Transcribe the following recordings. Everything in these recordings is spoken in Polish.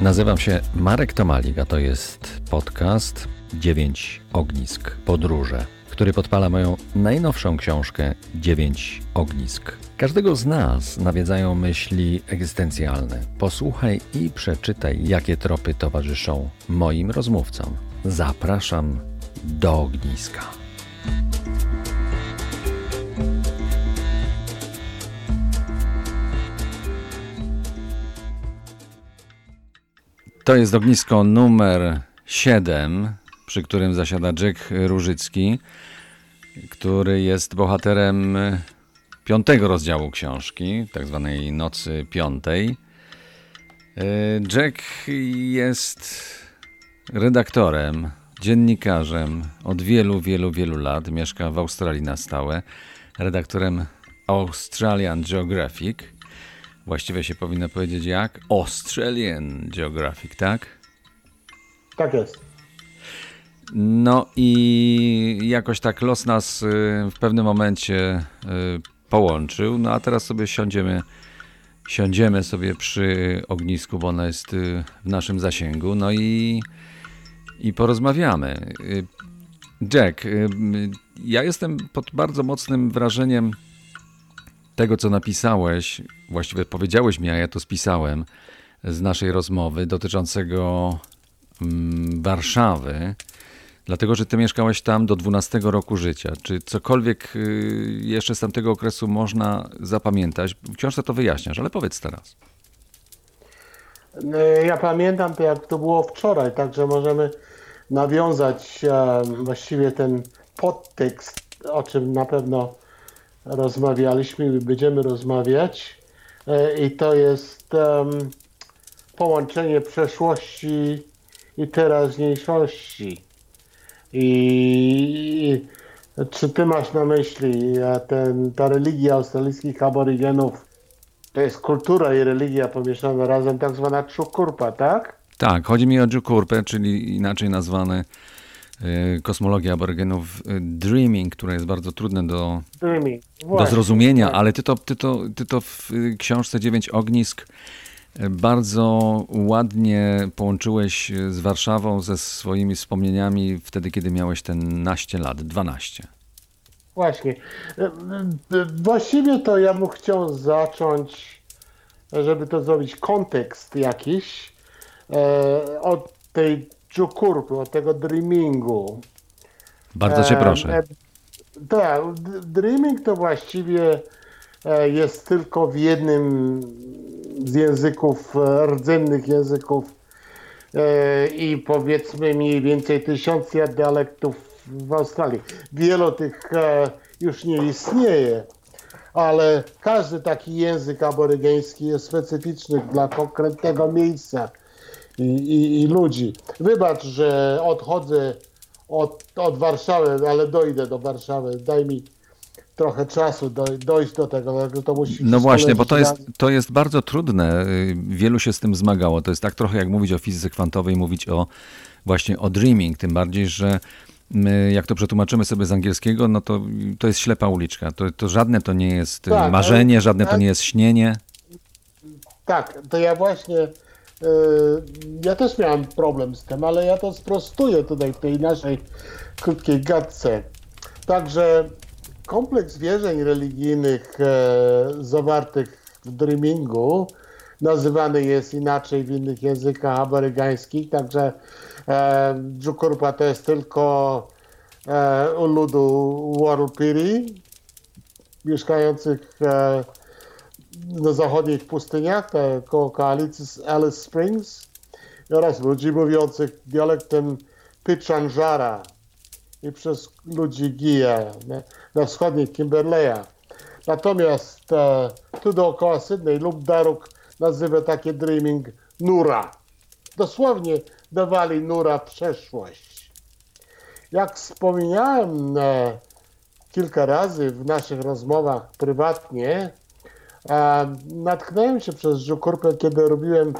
Nazywam się Marek Tomalik, a to jest podcast 9 Ognisk Podróże, który podpala moją najnowszą książkę 9 Ognisk. Każdego z nas nawiedzają myśli egzystencjalne. Posłuchaj i przeczytaj, jakie tropy towarzyszą moim rozmówcom. Zapraszam do ogniska. To jest ognisko numer 7, przy którym zasiada Jack Różycki, który jest bohaterem piątego rozdziału książki, tak zwanej Nocy Piątej. Jack jest redaktorem, dziennikarzem od wielu, wielu, wielu lat. Mieszka w Australii na stałe. Redaktorem Australian Geographic. Właściwie się powinno powiedzieć jak? Australian Geographic, tak? Tak jest. No i jakoś tak los nas y, w pewnym momencie y, połączył. No a teraz sobie siądziemy, siądziemy sobie przy ognisku, bo ono jest y, w naszym zasięgu. No i, i porozmawiamy. Jack, ja jestem pod bardzo mocnym wrażeniem tego, co napisałeś, właściwie powiedziałeś mi, a ja to spisałem z naszej rozmowy dotyczącego mm, Warszawy, dlatego że ty mieszkałeś tam do 12 roku życia. Czy cokolwiek y, jeszcze z tamtego okresu można zapamiętać? W książce to wyjaśniasz, ale powiedz teraz. E, ja pamiętam jak to było wczoraj, także możemy nawiązać e, właściwie ten podtekst, o czym na pewno rozmawialiśmy i będziemy rozmawiać. E, I to jest um, połączenie przeszłości i teraźniejszości. I, czy ty masz na myśli ten, ta religia australijskich aborygenów? To jest kultura i religia pomieszana razem, tak zwana czukurpa, tak? Tak, chodzi mi o Dżukurpę, czyli inaczej nazwany Y, kosmologia aborygenów y, Dreaming, które jest bardzo trudne do, do zrozumienia, ale ty to, ty, to, ty to w y, książce Dziewięć Ognisk bardzo ładnie połączyłeś z Warszawą, ze swoimi wspomnieniami wtedy, kiedy miałeś ten naście lat, 12. Właśnie. Właściwie to ja bym chciał zacząć, żeby to zrobić kontekst jakiś od tej Czukurku, od tego dreamingu. Bardzo cię proszę. E, tak, dreaming to właściwie e, jest tylko w jednym z języków, e, rdzennych języków e, i powiedzmy mniej więcej tysiąca dialektów w Australii. Wielu tych e, już nie istnieje, ale każdy taki język aborygeński jest specyficzny dla konkretnego miejsca i, i, i ludzi. Wybacz, że odchodzę od, od Warszawy, ale dojdę do Warszawy. Daj mi trochę czasu do, dojść do tego, to musi No właśnie, bo to jest, to jest bardzo trudne. Wielu się z tym zmagało. To jest tak trochę jak mówić o fizyce kwantowej, mówić o właśnie o dreaming, tym bardziej, że my, jak to przetłumaczymy sobie z angielskiego, no to, to jest ślepa uliczka. To, to żadne to nie jest tak, marzenie, żadne to nie jest śnienie. Tak, to ja właśnie ja też miałem problem z tym, ale ja to sprostuję tutaj w tej naszej krótkiej gadce. Także kompleks wierzeń religijnych e, zawartych w dreamingu nazywany jest inaczej w innych językach amerykańskich, także e, Dżukurpa to jest tylko e, u ludu Warlpiri mieszkających e, na zachodnich pustyniach, koło koalicji z Alice Springs oraz ludzi mówiących dialektem Pichanjara i przez ludzi Gija na, na wschodnich Kimberleya. Natomiast e, tu dookoła Sydney lub Daruk nazywa takie dreaming Nura. Dosłownie dawali Nura przeszłość. Jak wspomniałem e, kilka razy w naszych rozmowach prywatnie, Natknąłem się przez Żukurpę, kiedy robiłem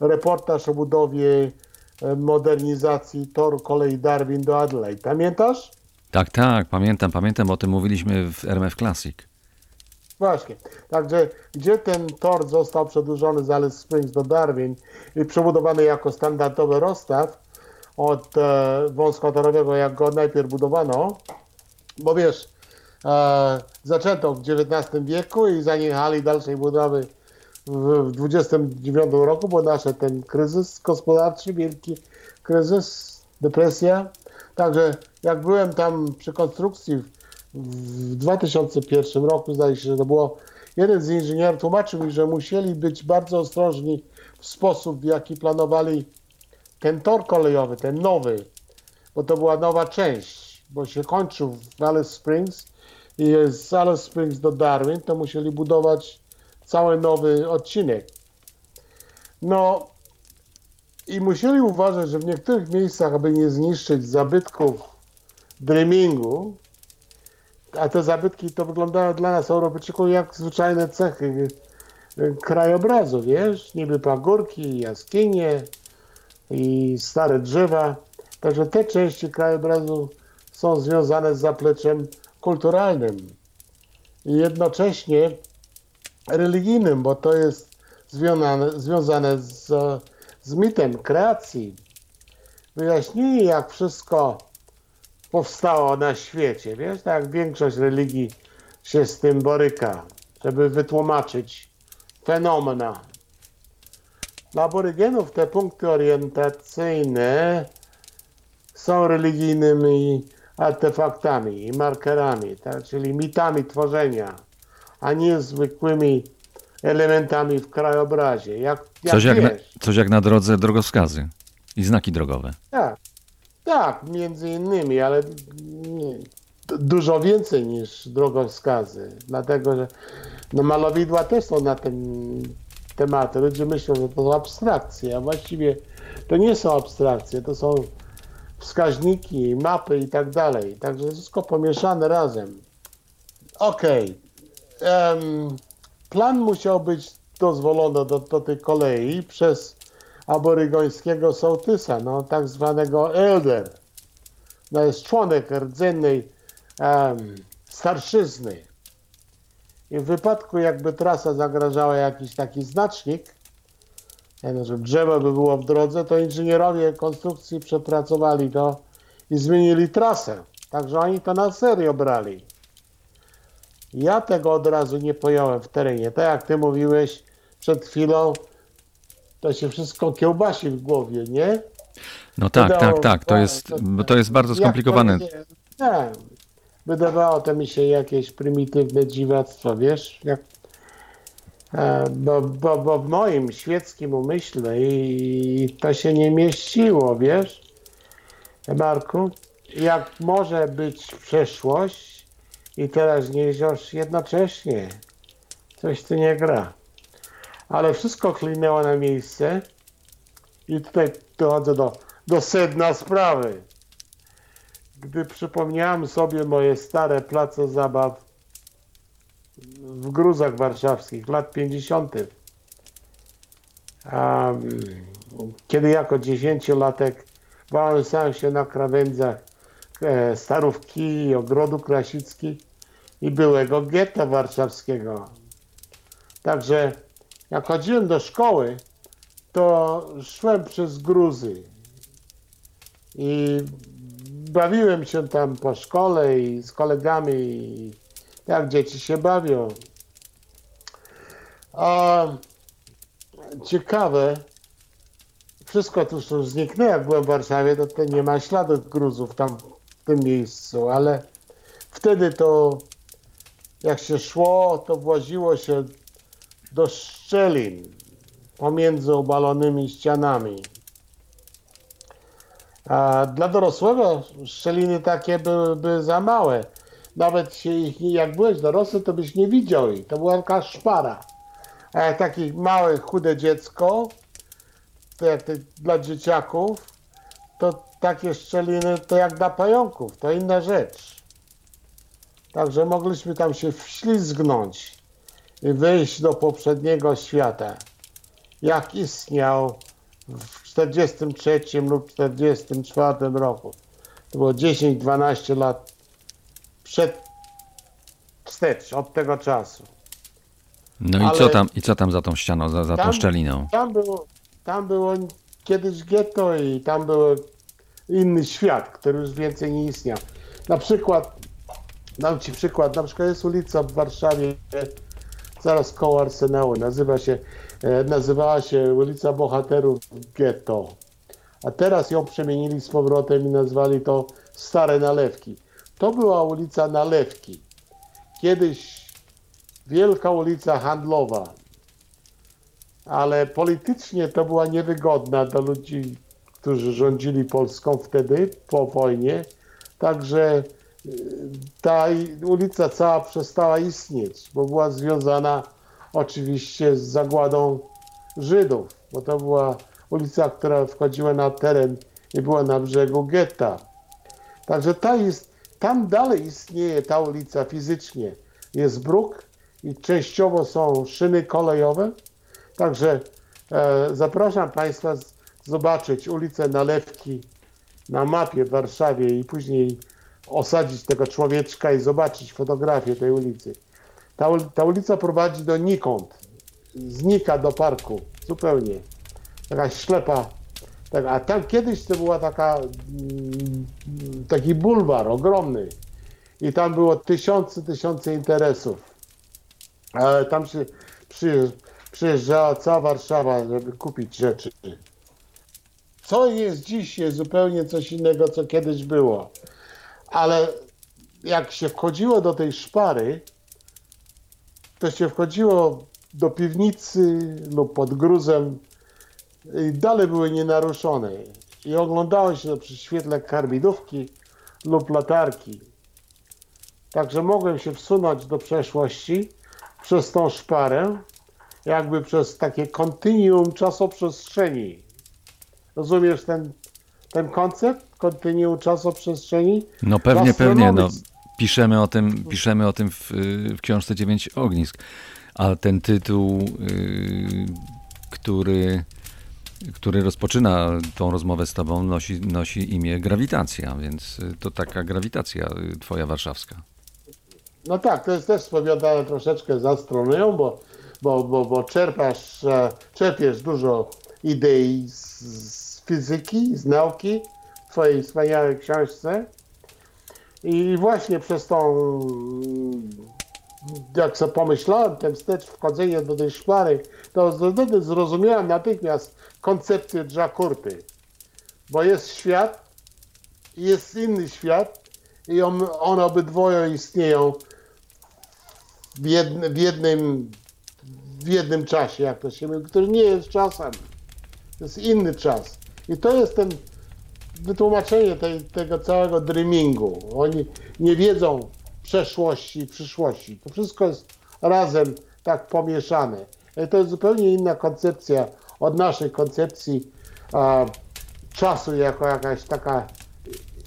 reportaż o budowie e, modernizacji toru kolei Darwin do Adelaide. Pamiętasz? Tak, tak, pamiętam, pamiętam, o tym mówiliśmy w RMF Classic. Właśnie. Także gdzie ten tor został przedłużony z Alice Springs do Darwin i przebudowany jako standardowy rozstaw od e, wąskotorowego, jak go najpierw budowano, bo wiesz, zaczęto w XIX wieku i zaniechali dalszej budowy w, w 29 roku, bo nasze ten kryzys gospodarczy, wielki kryzys, depresja. Także jak byłem tam przy konstrukcji w, w 2001 roku, zdaje się, że to było, jeden z inżynierów tłumaczył mi, że musieli być bardzo ostrożni w sposób, w jaki planowali ten tor kolejowy, ten nowy, bo to była nowa część, bo się kończył w Alice Springs i z Alice Springs do Darwin to musieli budować cały nowy odcinek. No i musieli uważać, że w niektórych miejscach, aby nie zniszczyć zabytków dreamingu, a te zabytki to wyglądały dla nas Europejczyków jak zwyczajne cechy krajobrazu, wiesz, niby pagórki, jaskinie i stare drzewa. Także te części krajobrazu są związane z zapleczem kulturalnym i jednocześnie religijnym, bo to jest związane, związane z, z mitem kreacji. Wyjaśnili, jak wszystko powstało na świecie. Wiesz, tak jak większość religii się z tym boryka, żeby wytłumaczyć fenomena. Dla aborygenów te punkty orientacyjne są religijnymi artefaktami i markerami, tak? czyli mitami tworzenia, a nie zwykłymi elementami w krajobrazie. Jak, jak Coś jak, na, coś jak na drodze drogowskazy i znaki drogowe. Tak, tak, między innymi, ale nie, dużo więcej niż drogowskazy, dlatego że no, malowidła też są na ten temat. Ludzie myślą, że to są abstrakcje, a właściwie to nie są abstrakcje, to są wskaźniki, mapy i tak dalej. Także wszystko pomieszane razem. Okej. Em, plan musiał być dozwolony do, do tej kolei przez aborygońskiego sołtysa, no, tak zwanego elder. No, jest członek rdzennej em, starszyzny. I w wypadku jakby trasa zagrażała jakiś taki znacznik, e, że drzewo by było w drodze, to inżynierowie konstrukcji przepracowali to i zmienili trasę. Także oni to na serio brali. Ja tego od razu nie pojąłem w terenie. Tak jak ty mówiłeś przed chwilą, to się wszystko kiełbasi w głowie, nie? No tak, Wydało- tak, tak. To jest, to jest bardzo skomplikowane. się- Tak. Wydawało to mi się jakieś prymitywne dziwactwo, wiesz? Jak, bo, bo, bo w moim świeckim umyśle i to się nie mieściło, wiesz? Marku, jak może być przeszłość i teraźniejszość jednocześnie? Coś tu nie gra. Ale wszystko klinęło na miejsce i tutaj dochodzę do, do sedna sprawy gdy przypomniałem sobie moje stare place zabaw w gruzach warszawskich lat 50. Um, kiedy jako dziesięciolatek wałęsałem się na krawędziach e, Starówki, Ogrodu Krasicki i byłego getta warszawskiego. Także jak chodziłem do szkoły, to szłem przez gruzy i bawiłem się tam po szkole i z kolegami, i jak dzieci się bawią. A ciekawe, wszystko tu już zniknęło, jak byłem w Warszawie, to, to nie ma śladu gruzów tam w tym miejscu, ale wtedy to jak się szło, to właziło się do szczelin pomiędzy obalonymi ścianami. A dla dorosłego szczeliny takie byłyby za małe. Nawet się ich, jak byłeś dorosły, to byś nie widział ich. To była taka szpara. A jak takie małe, chude dziecko, to jak te, dla dzieciaków, to takie szczeliny to jak dla pająków. To inna rzecz. Także mogliśmy tam się wślizgnąć i wyjść do poprzedniego świata. Jak istniał w 43 lub 44 roku. To było 10-12 lat przed wstecz od tego czasu. No i Ale- co tam, i co tam za tą ścianą, za, za tą Tam- szczeliną? Tam było, tam było kiedyś getto i tam był inny świat, który już więcej nie istniał. Na przykład, dam ci przykład, na przykład jest ulica w Warszawie, zaraz koło Arsenału, nazywa się, e, nazywała się ulica Bohaterów Getto. A teraz ją przemienili z powrotem i nazwali to Stare Nalewki. To była ulica Nalewki. Kiedyś wielka ulica handlowa, ale politycznie to była niewygodna dla ludzi, którzy rządzili Polską wtedy, po wojnie. Także y, ta ulica cała przestała istnieć, bo była związana oczywiście z zagładą Żydów, bo to była ulica, która wchodziła na teren i była na brzegu getta. Także ta tam dalej istnieje ta ulica fizycznie. Jest bruk i częściowo są szyny kolejowe, Także e, zapraszam Państwa z, zobaczyć ulicę Nalewki na mapie w Warszawie i później osadzić tego człowieczka i zobaczyć fotografię tej ulicy. Ta, ta ulica prowadzi do nikąd, znika do parku, zupełnie. Taka ślepa. Tak, a tam kiedyś to była taka, mm, taki bulwar ogromny i tam było tysiące, tysiące interesów. Ale tam się przyjeżdż, przyjeżdżała cała Warszawa, żeby kupić rzeczy. Co jest dziś, jest zupełnie coś innego, co kiedyś było. Ale jak się wchodziło do tej szpary, to się wchodziło do piwnicy lub pod gruzem dalej były nienaruszone. I oglądało się to przy świetle karbidówki lub latarki. Także mogłem się wsunąć do przeszłości przez tą szparę, jakby przez takie kontynuum czasoprzestrzeni. Rozumiesz ten, ten koncept? Kontynuum czasoprzestrzeni? No pewnie, pewnie, no, piszemy o tym, piszemy o tym w, y, w książce Dziewięć Ognisk, a ten tytuł, y, który, który rozpoczyna tą rozmowę z tobą, nosi, nosi imię Grawitacja, więc y, to taka grawitacja y, twoja warszawska. No tak, to jest też spowiadane troszeczkę z astronomią, bo, bo, bo, bo czerpasz, e, czerpiesz dużo idei z, z fizyki, z nauki w twojej wspaniałej książce. I właśnie przez tą, mm, jak sobie pomyślałem, ten wstecz wchodzenie do tej szpary, to zrozumiałem natychmiast koncepcję Dżakurty. Bo jest świat, jest inny świat i on, one obydwoje istnieją w, w, jednym, w jednym czasie, jak to się mówi, który nie jest czasem. To jest inny czas. I to jest ten wytłumaczenie tej, tego całego dreamingu. Oni nie wiedzą przeszłości i przyszłości. To wszystko jest razem tak pomieszane. I to jest zupełnie inna koncepcja od naszej koncepcji czasu jako jakaś taka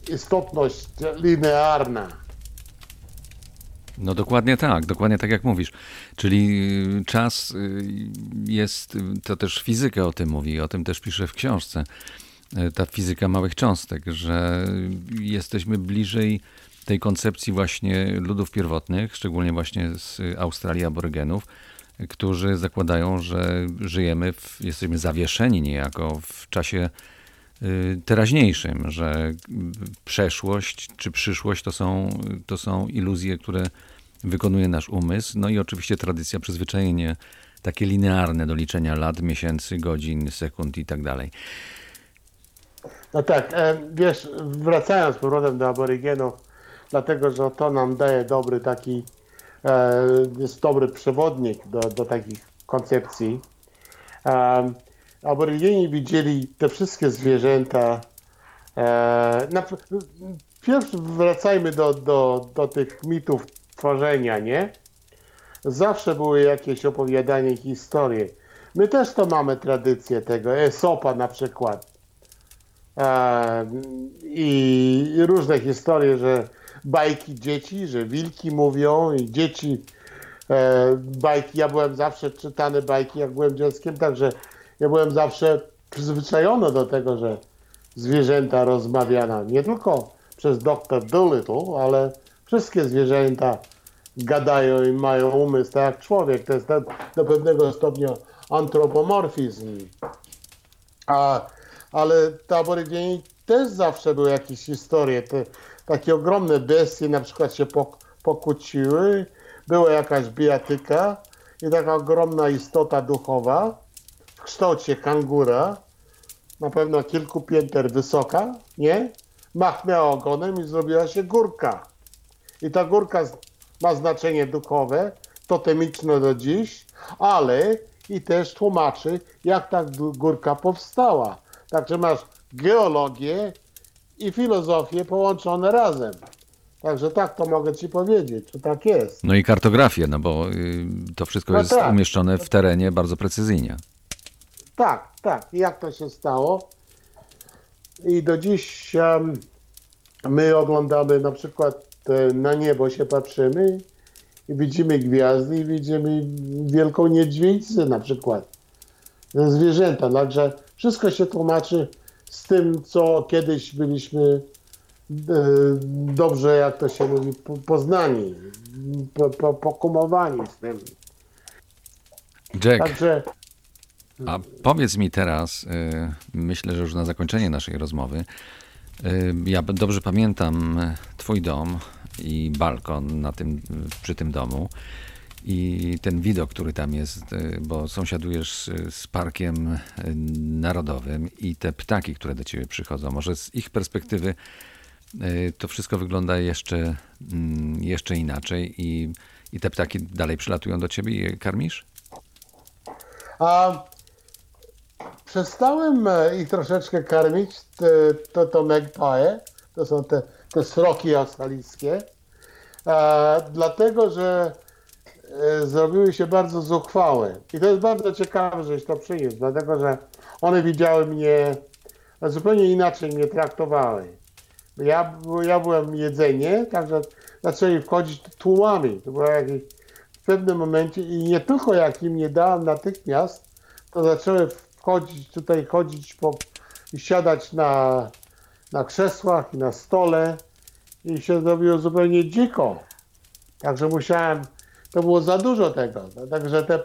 istotność linearna. No dokładnie tak, dokładnie tak jak mówisz. Czyli y, czas y, jest, to też fizyka o tym mówi, o tym też pisze w książce, y, ta fizyka małych cząstek, że jesteśmy bliżej tej koncepcji właśnie ludów pierwotnych, szczególnie właśnie z Australii aborygenów, którzy zakładają, że żyjemy, w, jesteśmy zawieszeni niejako w czasie y, teraźniejszym, że przeszłość czy przyszłość to są, to są iluzje, które wykonuje nasz umysł. No i oczywiście tradycja, przyzwyczajenie takie linearne do liczenia lat, miesięcy, godzin, sekund i tak dalej. No tak, e, wiesz, wracając z powrotem do aborygenów, dlatego że to nam daje dobry taki, jest dobry przewodnik do, do takich koncepcji. Um, aborygeni widzieli te wszystkie zwierzęta. E, na, pierwszy wracajmy do, do, do tych mitów tworzenia, nie? Zawsze były jakieś opowiadanie, historie. My też to mamy tradycję tego, Esopa na przykład. I różne historie, że bajki dzieci, że wilki mówią i dzieci e, bajki. Ja byłem zawsze czytany bajki, jak byłem dzieckiem, także ja byłem zawsze przyzwyczajony do tego, że zwierzęta rozmawiano nie tylko przez Dr. Dolittle, ale wszystkie zwierzęta gadają i mają umysł tak jak człowiek. To jest do pewnego stopnia antropomorfizm. A, ale te Aborygeni też zawsze były jakieś historie. Te, takie ogromne bestie na przykład się pok, pokłóciły, była jakaś bijatyka i taka ogromna istota duchowa w kształcie kangura, na pewno kilku pięter wysoka, nie? Machnęła ogonem i zrobiła się górka. I ta górka ma znaczenie duchowe, totemiczne do dziś, ale i też tłumaczy, jak ta gó- górka powstała. Także masz geologię i filozofię połączone razem. Także tak to mogę ci powiedzieć, że tak jest. No i kartografię, no bo y, to wszystko No jest tak. umieszczone w terenie bardzo precyzyjnie. Tak, tak. I Jak to się stało? I do dziś em, my oglądamy na przykład e, na niebo się patrzymy i widzimy gwiazdy i widzimy wielką niedźwiedzicę na przykład. E, Zwierzęta. Także wszystko się tłumaczy z tym, co kiedyś byliśmy e, dobrze, jak to się mówi, po- poznani, po, po, pokumowani z tym. Jack, Także a powiedz mi teraz, y, myślę, że już na zakończenie naszej rozmowy, y, ja dobrze pamiętam twój dom i balkon na tym, przy tym domu i ten widok, który tam jest, y, bo sąsiadujesz z parkiem y, narodowym i te ptaki, które do ciebie przychodzą, może z ich perspektywy y, to wszystko wygląda jeszcze, mm, jeszcze inaczej i, i te ptaki dalej przylatują do ciebie i je karmisz? A przestałem e, ich troszeczkę karmić, to, to magpie, to są te, te sroki australijskie, e, dlatego że zrobiły się bardzo zuchwałe. I to jest bardzo ciekawe, żeś to przyniósł, dlatego że one widziały mnie, zupełnie inaczej mnie traktowały. Ja, ja byłem jedzenie, także zaczęli wchodzić tłumami. To było jakieś w pewnym momencie i nie tylko jak im nie dałem natychmiast, to zaczęły wchodzić tutaj, chodzić po, i siadać na, na krzesłach i na stole i się zrobiło zupełnie dziko. Także musiałem, to było za dużo tego. Także te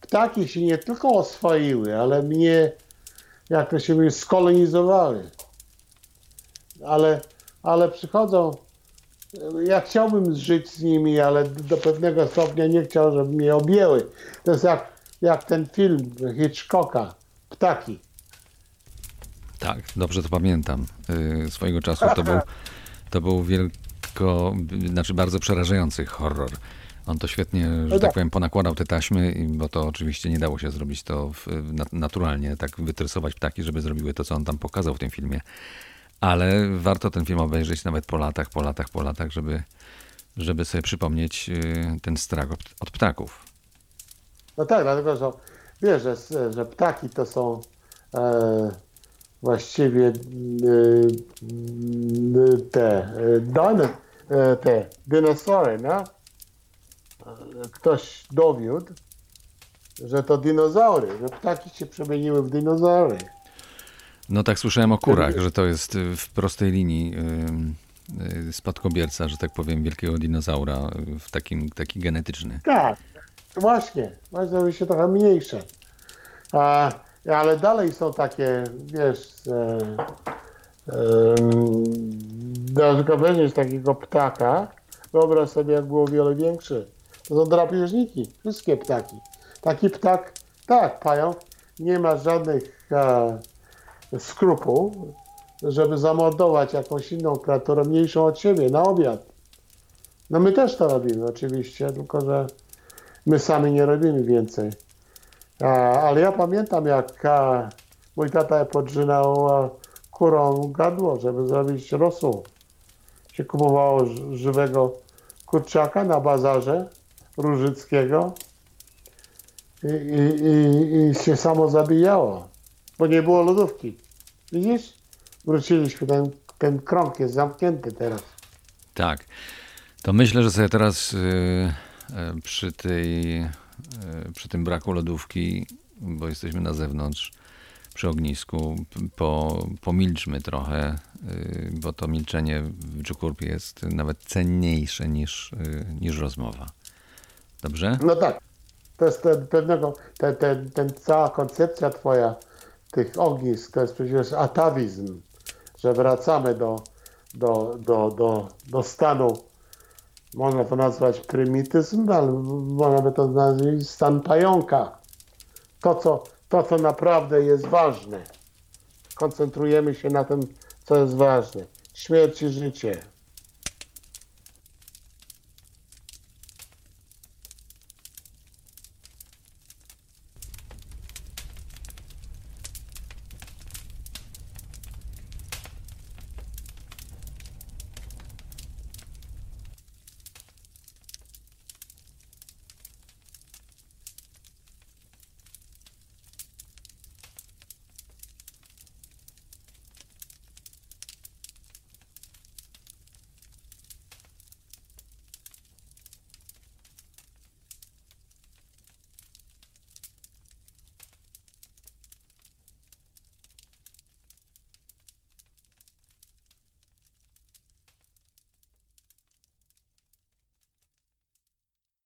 ptaki się nie tylko oswoiły, ale mnie, jak to się mówi, skolonizowały. Ale, ale przychodzą ja chciałbym żyć z nimi, ale do pewnego stopnia nie chciał, żeby mnie objęły. To jest jak, jak ten film Hitchcocka, Ptaki. Tak, dobrze to pamiętam. Y, Swojego czasu to był, to był wielko, znaczy bardzo przerażający horror. On to świetnie, że tak tak. powiem, ponakładał te taśmy, bo to oczywiście nie dało się zrobić to w, naturalnie, tak wytresować ptaki, żeby zrobiły to, co on tam pokazał w tym filmie. Ale warto ten film obejrzeć nawet po latach, po latach, po latach, żeby, żeby sobie przypomnieć y, ten strach od, ptaków. No tak, dlatego że wiesz, że, że ptaki to są e, właściwie e, e, te, dane, te dinozaury, no? Ktoś dowiódł, że to dinozaury, że ptaki się przemieniły w dinozaury. No tak słyszałem o kurach, że to jest y, w prostej linii y, y, spadkobierca, że tak powiem, wielkiego dinozaura, w takim, taki genetyczny. Tak, właśnie. Właśnie zrobi się trochę mniejsze. A, ale dalej są takie, wiesz, e, e, takiego ptaka, wyobraź sobie, jak było wiele większy. To są drapieżniki, wszystkie ptaki. Taki ptak, tak, pająk, nie ma żadnych e, skrupuł, żeby zamordować jakąś inną kreaturę mniejszą od siebie na obiad. No my też to robimy oczywiście, tylko że my sami nie robimy więcej. A, ale ja pamiętam, jak a, mój tata podrzynał a, kurą gadło, żeby zrobić rosół. Się kupowało żywego kurczaka na bazarze Różyckiego i, i, i, się samo zabijało, bo nie było lodówki. Widzisz? Wróciliśmy, ten, ten krąg jest zamknięty teraz. Tak. To myślę, że sobie teraz y, y, przy, tej, y, przy tym braku lodówki, bo jesteśmy na zewnątrz, przy ognisku, po, pomilczmy trochę, y, bo to milczenie w Dżukurpie jest nawet cenniejsze niż, y, niż rozmowa. Dobrze? No tak. To jest ten, pewnego, ten, ten, ten cała koncepcja twoja tych ognisk, to jest przecież atawizm, że wracamy do, do, do, do, do stanu, można to nazwać prymityzm, ale można by to nazwać stan pająka. To co, to, co naprawdę jest ważne. Koncentrujemy się na tym, co jest ważne. Śmierć i życie.